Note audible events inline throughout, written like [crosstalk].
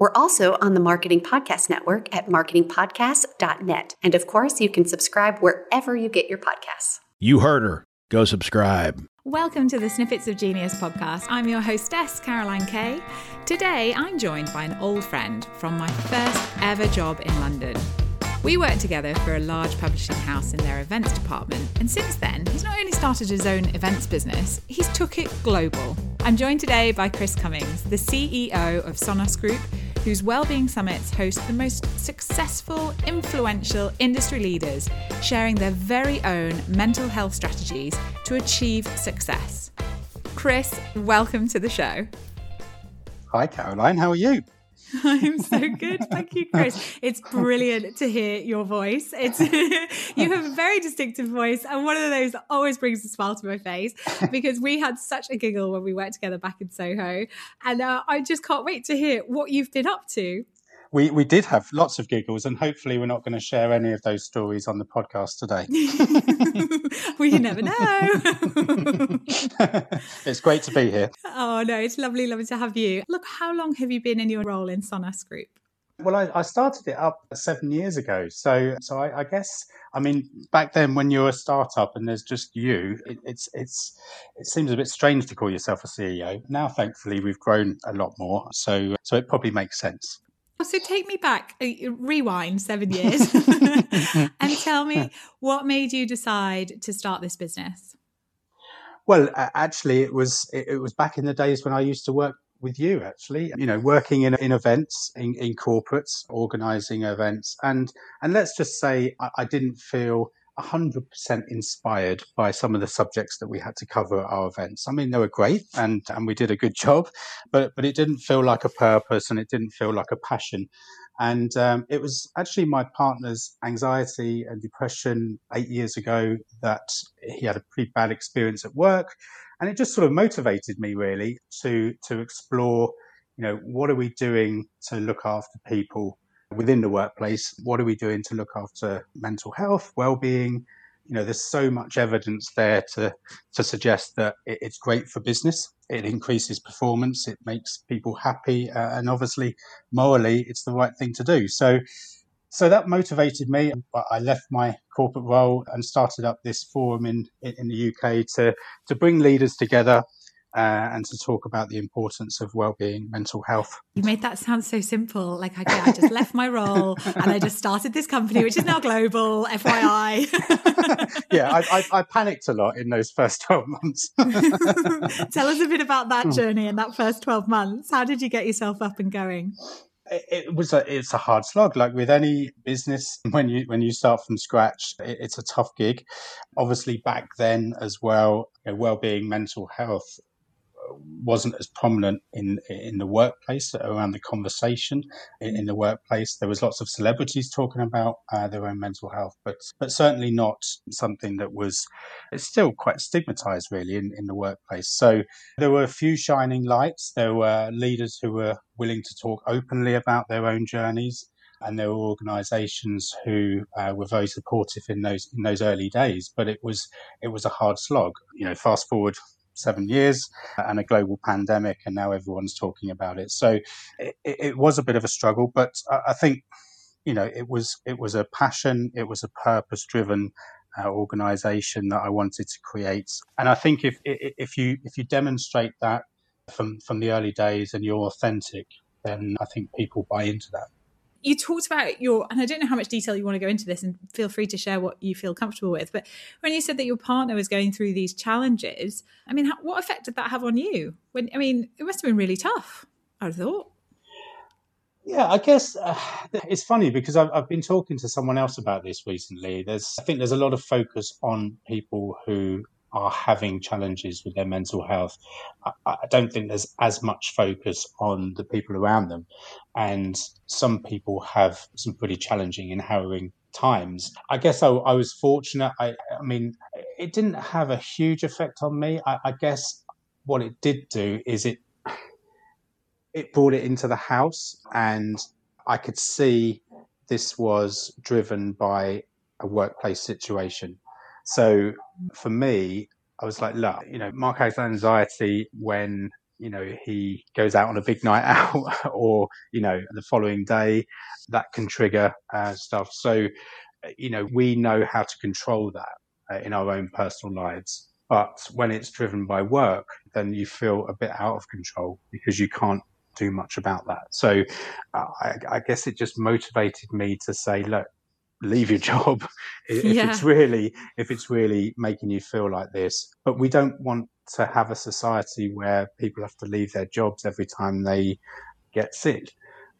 We're also on the Marketing Podcast Network at marketingpodcast.net. And of course, you can subscribe wherever you get your podcasts. You heard her. Go subscribe. Welcome to the Snippets of Genius podcast. I'm your hostess, Caroline Kay. Today, I'm joined by an old friend from my first ever job in London. We worked together for a large publishing house in their events department, and since then, he's not only started his own events business, he's took it global. I'm joined today by Chris Cummings, the CEO of Sonos Group, whose Wellbeing Summits host the most successful, influential industry leaders sharing their very own mental health strategies to achieve success. Chris, welcome to the show. Hi, Caroline. How are you? [laughs] I'm so good. Thank you, Chris. It's [laughs] brilliant to hear your voice. It's [laughs] you have a very distinctive voice and one of those that always brings a smile to my face because we had such a giggle when we worked together back in Soho. And uh, I just can't wait to hear what you've been up to we we did have lots of giggles, and hopefully, we're not going to share any of those stories on the podcast today. [laughs] well, you never know. [laughs] it's great to be here. Oh no, it's lovely, lovely to have you. Look, how long have you been in your role in Sonos Group? Well, I, I started it up seven years ago, so so I, I, guess I mean back then when you're a startup and there's just you, it, it's it's it seems a bit strange to call yourself a CEO. Now, thankfully, we've grown a lot more, so so it probably makes sense. So take me back, uh, rewind seven years, [laughs] and tell me what made you decide to start this business. Well, actually, it was it was back in the days when I used to work with you. Actually, you know, working in in events, in, in corporates, organising events, and and let's just say I, I didn't feel 100% inspired by some of the subjects that we had to cover at our events. I mean, they were great and, and we did a good job, but, but it didn't feel like a purpose and it didn't feel like a passion. And um, it was actually my partner's anxiety and depression eight years ago that he had a pretty bad experience at work. And it just sort of motivated me really to, to explore, you know, what are we doing to look after people within the workplace. What are we doing to look after mental health, well-being? You know, there's so much evidence there to to suggest that it's great for business. It increases performance. It makes people happy, uh, and obviously, morally, it's the right thing to do. So, so that motivated me. I left my corporate role and started up this forum in in the UK to to bring leaders together uh, and to talk about the importance of well-being, mental health. You made that sound so simple. Like I, I just left my role and I just started this company, which is now global. FYI. [laughs] yeah, I, I, I, panicked a lot in those first [laughs] twelve months. [laughs] Tell us a bit about that hmm. journey in that first twelve months. How did you get yourself up and going? it was a it's a hard slog like with any business when you when you start from scratch it, it's a tough gig obviously back then as well you know, well-being mental health wasn't as prominent in in the workplace around the conversation in, in the workplace. There was lots of celebrities talking about uh, their own mental health, but but certainly not something that was. It's still quite stigmatized, really, in, in the workplace. So there were a few shining lights. There were leaders who were willing to talk openly about their own journeys and there were organisations who uh, were very supportive in those in those early days. But it was it was a hard slog. You know, fast forward seven years and a global pandemic, and now everyone's talking about it. So it, it was a bit of a struggle, but I, think you know it was it was a passion, it was a purpose driven uh, organization that I wanted to create, and I think if if you if you demonstrate that from from the early days and you're authentic, then I think people buy into that you talked about your, and I don't know how much detail you want to go into this, and feel free to share what you feel comfortable with. But when you said that your partner was going through these challenges, I mean, how, what effect did that have on you? When I mean, it must have been really tough. I thought. Yeah, I guess uh, it's funny because I've, I've been talking to someone else about this recently. There's, I think, there's a lot of focus on people who are having challenges with their mental health, I, I, don't think there's as much focus on the people around them. And some people have some pretty challenging and harrowing times. I guess I, I was fortunate. I, I, mean, it didn't have a huge effect on me. I, I guess what it did do is it it brought it into the house, and I could see this was driven by a workplace situation. So for me, I was like, look, you know, Mark has anxiety when, you know, he goes out on a big [laughs] night out or, you know, the following day that can trigger uh, stuff. So, you know, we know how to control that uh, in our own personal lives. But when it's driven by work, then you feel a bit out of control because you can't do much about that. So uh, I, I, guess it just motivated me to say, look, leave your [laughs] job if yeah. it's really if it's really making you feel like this but we don't want to have a society where people have to leave their jobs every time they get sick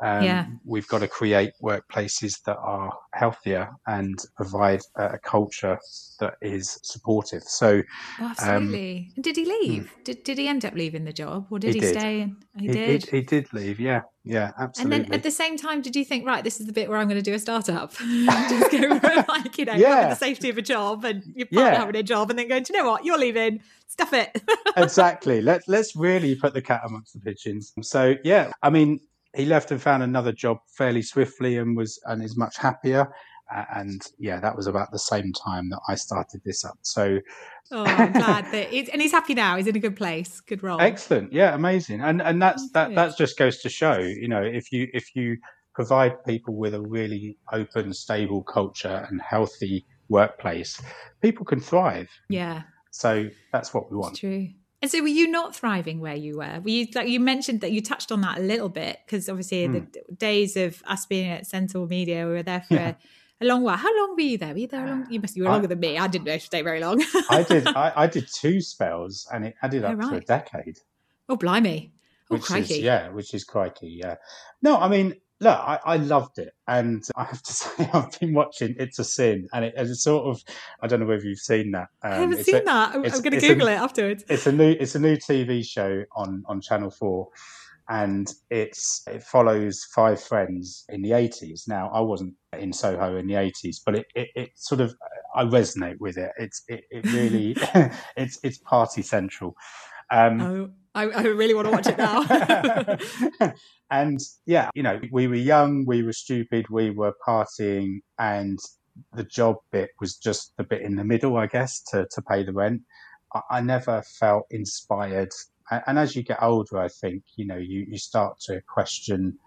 um, yeah. We've got to create workplaces that are healthier and provide a culture that is supportive. So, oh, absolutely. Um, did he leave? Hmm. Did, did he end up leaving the job, or did he, he did. stay? He, he, did. He, he, did leave. Yeah, yeah, absolutely. And then at the same time, did you think, right, this is the bit where I'm going to do a startup? [laughs] Just go like you know, yeah. the safety of a job and your partner yeah. having a job, and then going, do you know what, you're leaving. Stuff it. exactly. [laughs] Let's let's really put the cat amongst the pigeons. So yeah, I mean, he left and found another job fairly swiftly and was and is much happier. And yeah, that was about the same time that I started this up. So, oh, [laughs] I'm glad that it's, and he's happy now. He's in a good place, good role. Excellent, yeah, amazing. And and that's that that just goes to show, you know, if you if you provide people with a really open, stable culture and healthy workplace, people can thrive. Yeah. So that's what we want. It's true. And so, were you not thriving where you were? Were you like you mentioned that you touched on that a little bit because obviously mm. the days of us being at Centaur Media, we were there [laughs] for yeah. A, long while. How long were you there? Were you there long? You must. You were I, longer than me. I didn't stay very long. [laughs] I did. I, I, did [laughs] two spells, and it added oh, up oh, right. to a decade. Oh, blimey! Oh, which crikey! Is, yeah, which is crikey. Yeah. No, I mean, look, I, I, loved it, and [laughs] I have to say, I've been watching It's a Sin, and it, it's sort of I don't know whether you've seen that. Um, I haven't seen a, that. I'm, I'm going to Google a, it afterwards. It's a new it's a new TV show on on Channel Four, and it's it follows five friends in the 80s. Now, I wasn't in Soho in the 80s, but it, it, it sort of I resonate with it. It's it, it really [laughs] [laughs] it's it's party central. Um, oh, I, I really want to watch it now. [laughs] And yeah, you know, we were young, we were stupid, we were partying, and the job bit was just the bit in the middle, I guess, to, to pay the rent. I, I never felt inspired. And, as you get older, I think, you know, you, you start to question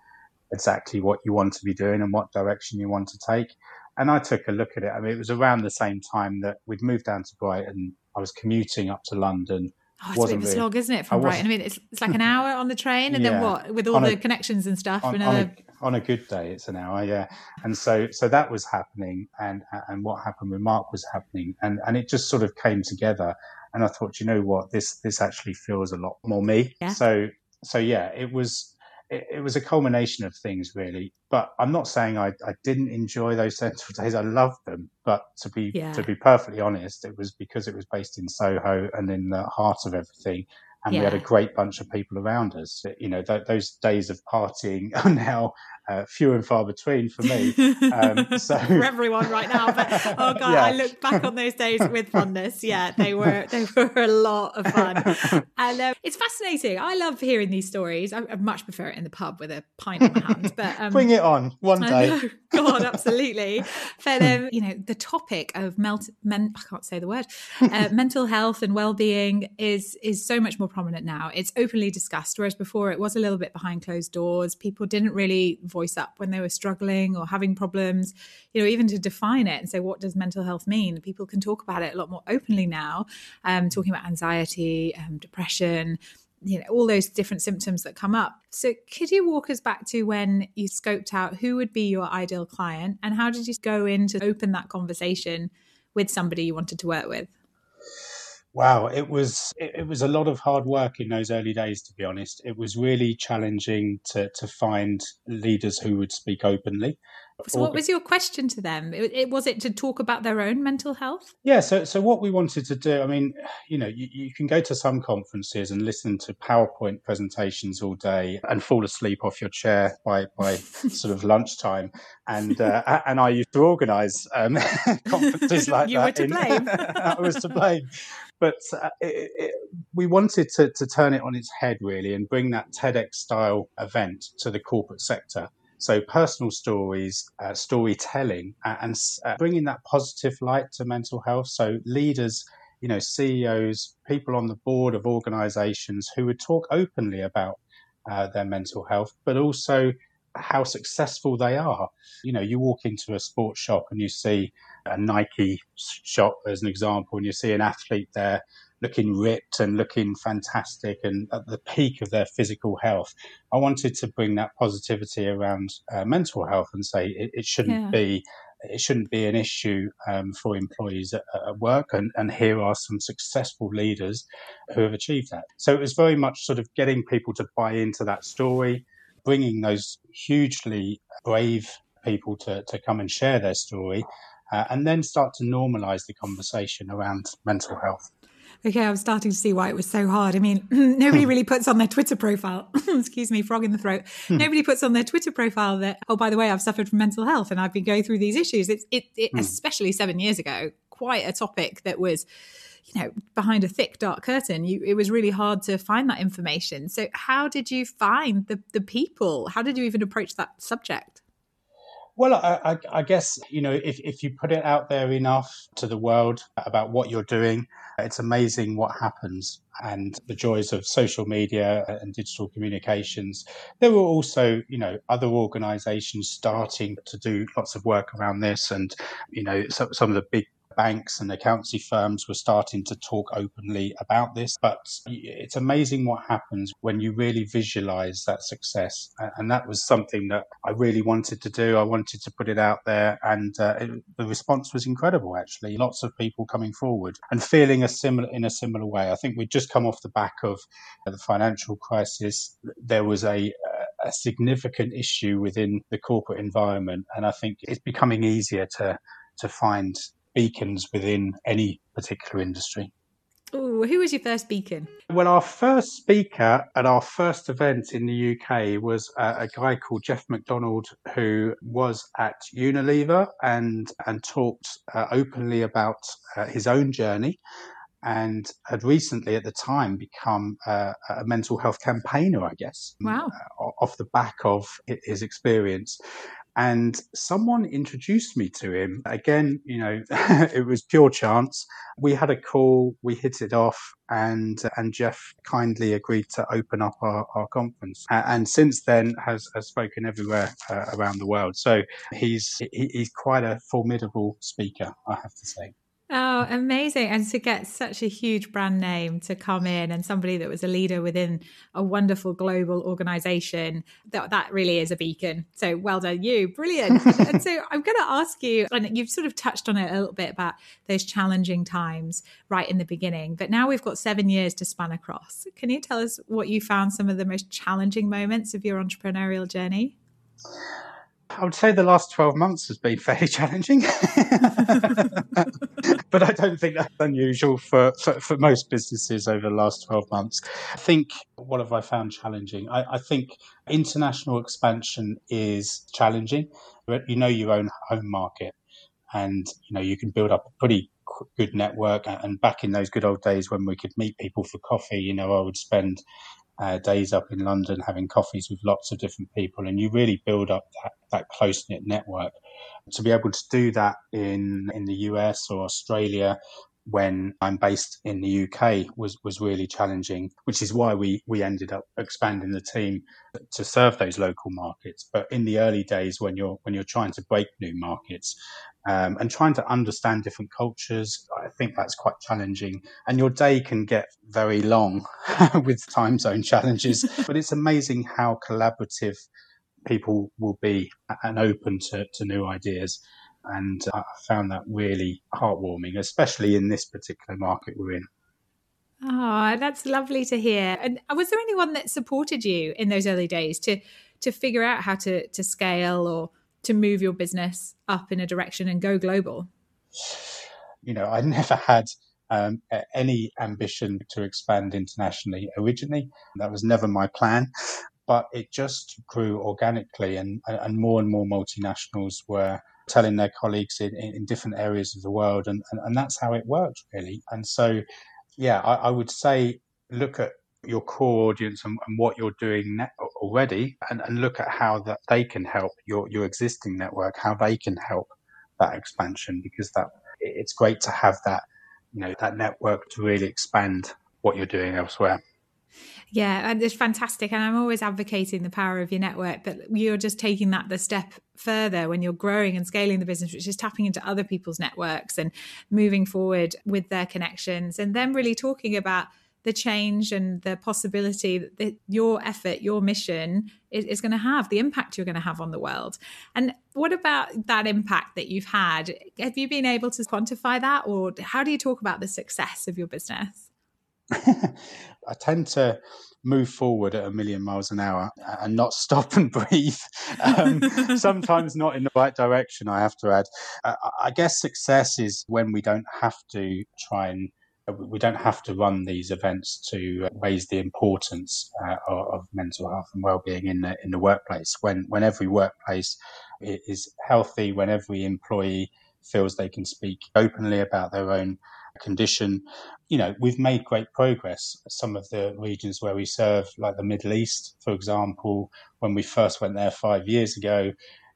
exactly what you want to be doing and what direction you want to take. And I took a look at it. I mean, it was around the same time that we'd moved down to Brighton. I was commuting up to London Oh, it's a bit of a slog, isn't it, from I Brighton? I mean, it's, it's like an mm-hmm. hour on the train, and yeah, then what with all the a, connections and stuff. On, on, a, on, a, good day, it's an hour, yeah. And so, so that was happening, and and what happened with Mark was happening, and and it just sort of came together. And I thought, you know what, this this actually feels a lot more me. Yeah. So so yeah, it was it, it, was a culmination of things really. But I'm not saying I, I didn't enjoy those Centaur days. I loved them. But to be yeah. to be perfectly honest, it was because it was based in Soho and in the heart of everything and yeah. we had a great bunch of people around us. You know, th- those days of partying [laughs] are now uh, few and far between for me. Um, [laughs] so for everyone right now, but oh [laughs] god, yeah. I look back on those days with fondness. Yeah, they [laughs] were they were a lot of fun, and uh, it's fascinating. I love hearing these stories. I, I, much prefer it in the pub with a pint in my hand. But um, bring it on one day. God, absolutely. But um, you know, the topic of melt, men, I can't say the word, uh, mental health and well-being is is so much more prominent now. It's openly discussed, whereas before it was a little bit behind closed doors. People didn't really voice up when they were struggling or having problems, you know, even to define it and say, what does mental health mean? People can talk about it a lot more openly now, um, talking about anxiety, um, depression, you know all those different symptoms that come up so could you walk us back to when you scoped out who would be your ideal client and how did you go in to open that conversation with somebody you wanted to work with Wow, it was it, it, was a lot of hard work in those early days. To be honest, it was really challenging to to find leaders who would speak openly. So, what was your question to them? It, it, was it to talk about their own mental health? Yeah. So, so what we wanted to do, I mean, you know, you, you can go to some conferences and listen to PowerPoint presentations all day and fall asleep off your chair by by [laughs] sort of lunchtime. And uh, and I used to organise um, [laughs] conferences like you that. You were to blame. [laughs] I was to blame. But uh, it, it, we wanted to, to turn it on its head, really, and bring that TEDx style event to the corporate sector so personal stories, uh, storytelling, uh, and uh, bringing that positive light to mental health. So leaders, you know, CEOs, people on the board of organizations who would talk openly about uh, their mental health, but also how successful they are. You know, you walk into a sports shop and you see a Nike shop as an example, and you see an athlete there looking ripped and looking fantastic and at the peak of their physical health. I wanted to bring that positivity around uh, mental health and say it, it shouldn't yeah. be it shouldn't be an issue um, for employees at, at work. And, and, here are some successful leaders who have achieved that. So it was very much sort of getting people to buy into that story, bringing those hugely brave people to, to come and share their story, uh, and then start to normalize the conversation around mental health okay, I'm starting to see why it was so hard. I mean, [clears throat] nobody hmm. really puts on their Twitter profile, [laughs] excuse me, frog in the throat. Hmm. nobody puts on their Twitter profile that, oh, by the way, I've suffered from mental health and I've been going through these issues. It's, it, it hmm. especially seven years ago, quite a topic that was, you know, behind a thick dark curtain. You, it was really hard to find that information. So, how did you find the the people? How did you even approach that subject? Well, I, I, guess, you know, if, if you put it out there enough to the world about what you're doing, it's amazing what happens and the joys of social media and digital communications. There were also, you know, other organizations starting to do lots of work around this and, you know, some of the big banks and accountancy firms were starting to talk openly about this. But it's amazing what happens when you really visualize that success. And that was something that I really wanted to do. I wanted to put it out there, and uh, it, the response was incredible. Actually, lots of people coming forward and feeling a similar in a similar way. I think we'd just come off the back of the financial crisis. There was a a significant issue within the corporate environment, and I think it's becoming easier to to find beacons within any particular industry. Ooh, who was your first beacon? Well, our first speaker at our first event in the UK was uh, a guy called Geoff McDonald, who was at Unilever and and talked uh, openly about uh, his own journey, and had recently, at the time, become uh, a mental health campaigner. I guess. Wow. Uh, off the back of his experience, and someone introduced me to him. Again, you know, [laughs] it was pure chance. We had a call, we hit it off, and and Geoff kindly agreed to open up our, our conference. And since then, has has spoken everywhere uh, around the world. So he's he, he's quite a formidable speaker, I have to say. Oh, amazing. And to get such a huge brand name to come in and somebody that was a leader within a wonderful global organization, that, that really is a beacon. So well done, you. Brilliant. [laughs] and so I'm going to ask you, and you've sort of touched on it a little bit about those challenging times right in the beginning, but now we've got seven years to span across. Can you tell us what you found some of the most challenging moments of your entrepreneurial journey? I would say the last 12 months has been fairly [laughs] challenging. [laughs] but I don't think that's unusual for, for, for, most businesses over the last 12 months. I think what have I found challenging? I, I think international expansion is challenging. You know your own home market and you know you can build up a pretty good network and back in those good old days when we could meet people for coffee you know i would spend uh, days up in London having coffees with lots of different people, and you really build up that, that close knit network. To be able to do that in in the US or Australia when I'm based in the UK was was really challenging, which is why we we ended up expanding the team to serve those local markets. But in the early days, when you're when you're trying to break new markets um, and trying to understand different cultures, I think that's quite challenging. And your day can get very long [laughs] with time zone challenges. [laughs] but it's amazing how collaborative people will be and open to, to new ideas. And uh, I found that really heartwarming, especially in this particular market we're in. Oh, that's lovely to hear. And uh, was there anyone that supported you in those early days to to figure out how to to scale or to move your business up in a direction and go global? You know, I never had um, any ambition to expand internationally originally. That was never my plan, but it just grew organically, and, and more and more multinationals were telling their colleagues in, in different areas of the world, and, and, and that's how it worked, really. And so, yeah, I, I would say look at your core audience and, and what you're doing already and, and, look at how that they can help your, your existing network, how they can help that expansion because that it's great to have that, you know, that network to really expand what you're doing elsewhere. Yeah, and it's fantastic. And I'm always advocating the power of your network, but you're just taking that the step further when you're growing and scaling the business, which is tapping into other people's networks and moving forward with their connections and then really talking about the change and the possibility that your effort, your mission is, is going to have, the impact you're going to have on the world. And what about that impact that you've had? Have you been able to quantify that, or how do you talk about the success of your business? [laughs] I tend to move forward at a million miles an hour and not [laughs] stop and breathe. Um, [laughs] sometimes not in the right direction, I have to add. Uh, I guess success is when we don't have to try and we don't have to run these events to raise the importance uh, of mental health and well-being in the in the workplace. When when every workplace is healthy, when every employee feels they can speak openly about their own condition, you know, we've made great progress. Some of the regions where we serve, like the Middle East, for example, when we first went there five years ago,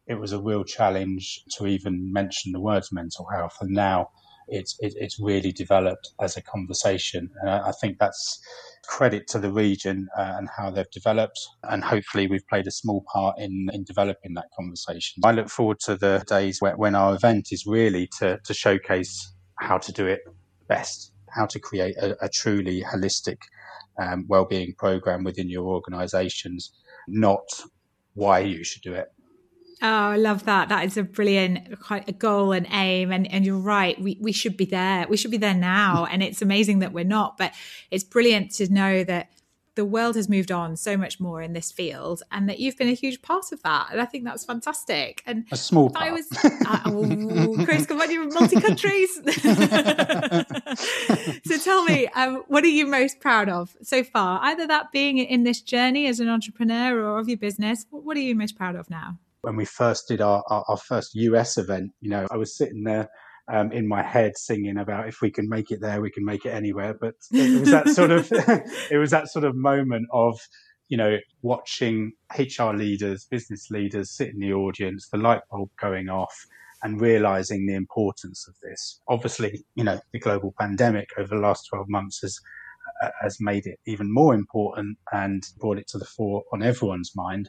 it was a real challenge to even mention the words mental health, and now it's it, it's really developed as a conversation, and I, I think that's credit to the region uh, and how they've developed, and hopefully we've played a small part in in developing that conversation. I look forward to the days where, when our event is really to to showcase how to do it best, how to create a, a truly holistic um, well-being program within your organisations, not why you should do it. Oh, I love that. That is a brilliant quite a goal and aim. And and you're right. We we should be there. We should be there now. And it's amazing that we're not. But it's brilliant to know that the world has moved on so much more in this field and that you've been a huge part of that. And I think that's fantastic. And a small part. I was uh, oh, Chris, come on, you're multi countries. [laughs] so tell me, um, what are you most proud of so far? Either that being in this journey as an entrepreneur or of your business, what are you most proud of now? When we first did our, our, our first US event, you know, I was sitting there um, in my head singing about if we can make it there, we can make it anywhere. But it was that sort of [laughs] it was that sort of moment of you know watching HR leaders, business leaders sit in the audience, the light bulb going off, and realizing the importance of this. Obviously, you know the global pandemic over the last twelve months has uh, has made it even more important and brought it to the fore on everyone's mind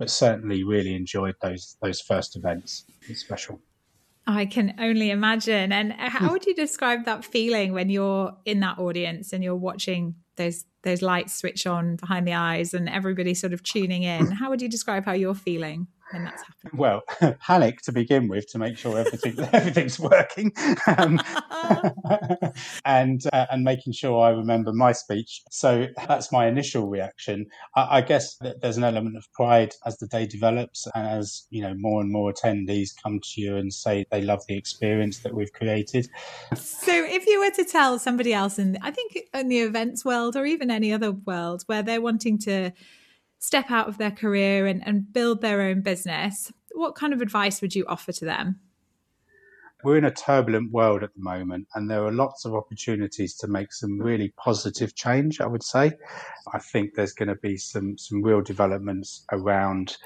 but certainly really enjoyed those those first events. It's special. I can only imagine. And how hmm. would you describe that feeling when you're in that audience and you're watching those those lights switch on behind the eyes and everybody sort of tuning in? How would you describe how you're feeling? When that's happening? Well, [laughs] panic to begin with to make sure everything [laughs] everything's working, um, [laughs] and uh, and making sure I remember my speech. So that's my initial reaction. I, I guess there's an element of pride as the day develops, and as you know, more and more attendees come to you and say they love the experience that we've created. So, if you were to tell somebody else, in I think in the events world or even any other world where they're wanting to step out of their career and, and build their own business, what kind of advice would you offer to them? We're in a turbulent world at the moment, and there are lots of opportunities to make some really positive change. I would say, I think there's going to be some some real developments around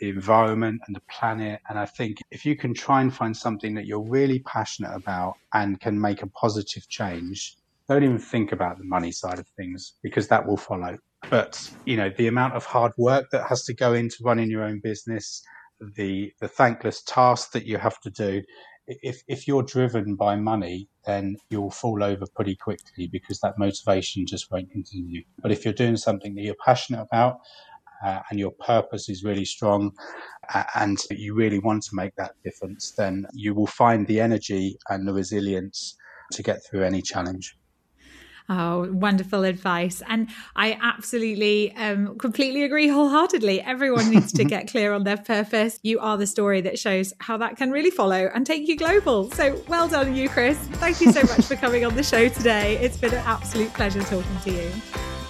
the environment and the planet. And I think if you can try and find something that you're really passionate about and can make a positive change, don't even think about the money side of things because that will follow. But you know, the amount of hard work that has to go into running your own business, the the thankless task that you have to do. If if you're driven by money, then you'll fall over pretty quickly because that motivation just won't continue. But if you're doing something that you're passionate about, uh, and your purpose is really strong uh, and you really want to make that difference, then you will find the energy and the resilience to get through any challenge. Oh, wonderful advice. And I absolutely um, completely agree wholeheartedly. Everyone needs to [laughs] get clear on their purpose. You are the story that shows how that can really follow and take you global. So well done, you, Chris. Thank you so much for coming on the show today. It's been an absolute pleasure talking to you.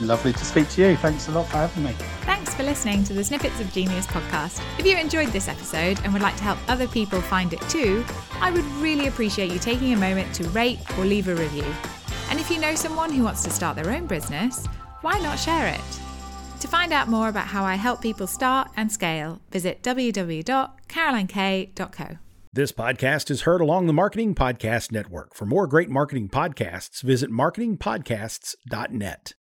Lovely to speak to you. Thanks a lot for having me. Thanks for listening to the Snippets of Genius podcast. If you enjoyed this episode and would like to help other people find it too, I would really appreciate you taking a moment to rate or leave a review. And if you know someone who wants to start their own business, why not share it? To find out more about how I help people start and scale, visit www.carolinek.co. This podcast is heard along the Marketing Podcast Network. For more great marketing podcasts, visit marketingpodcasts.net.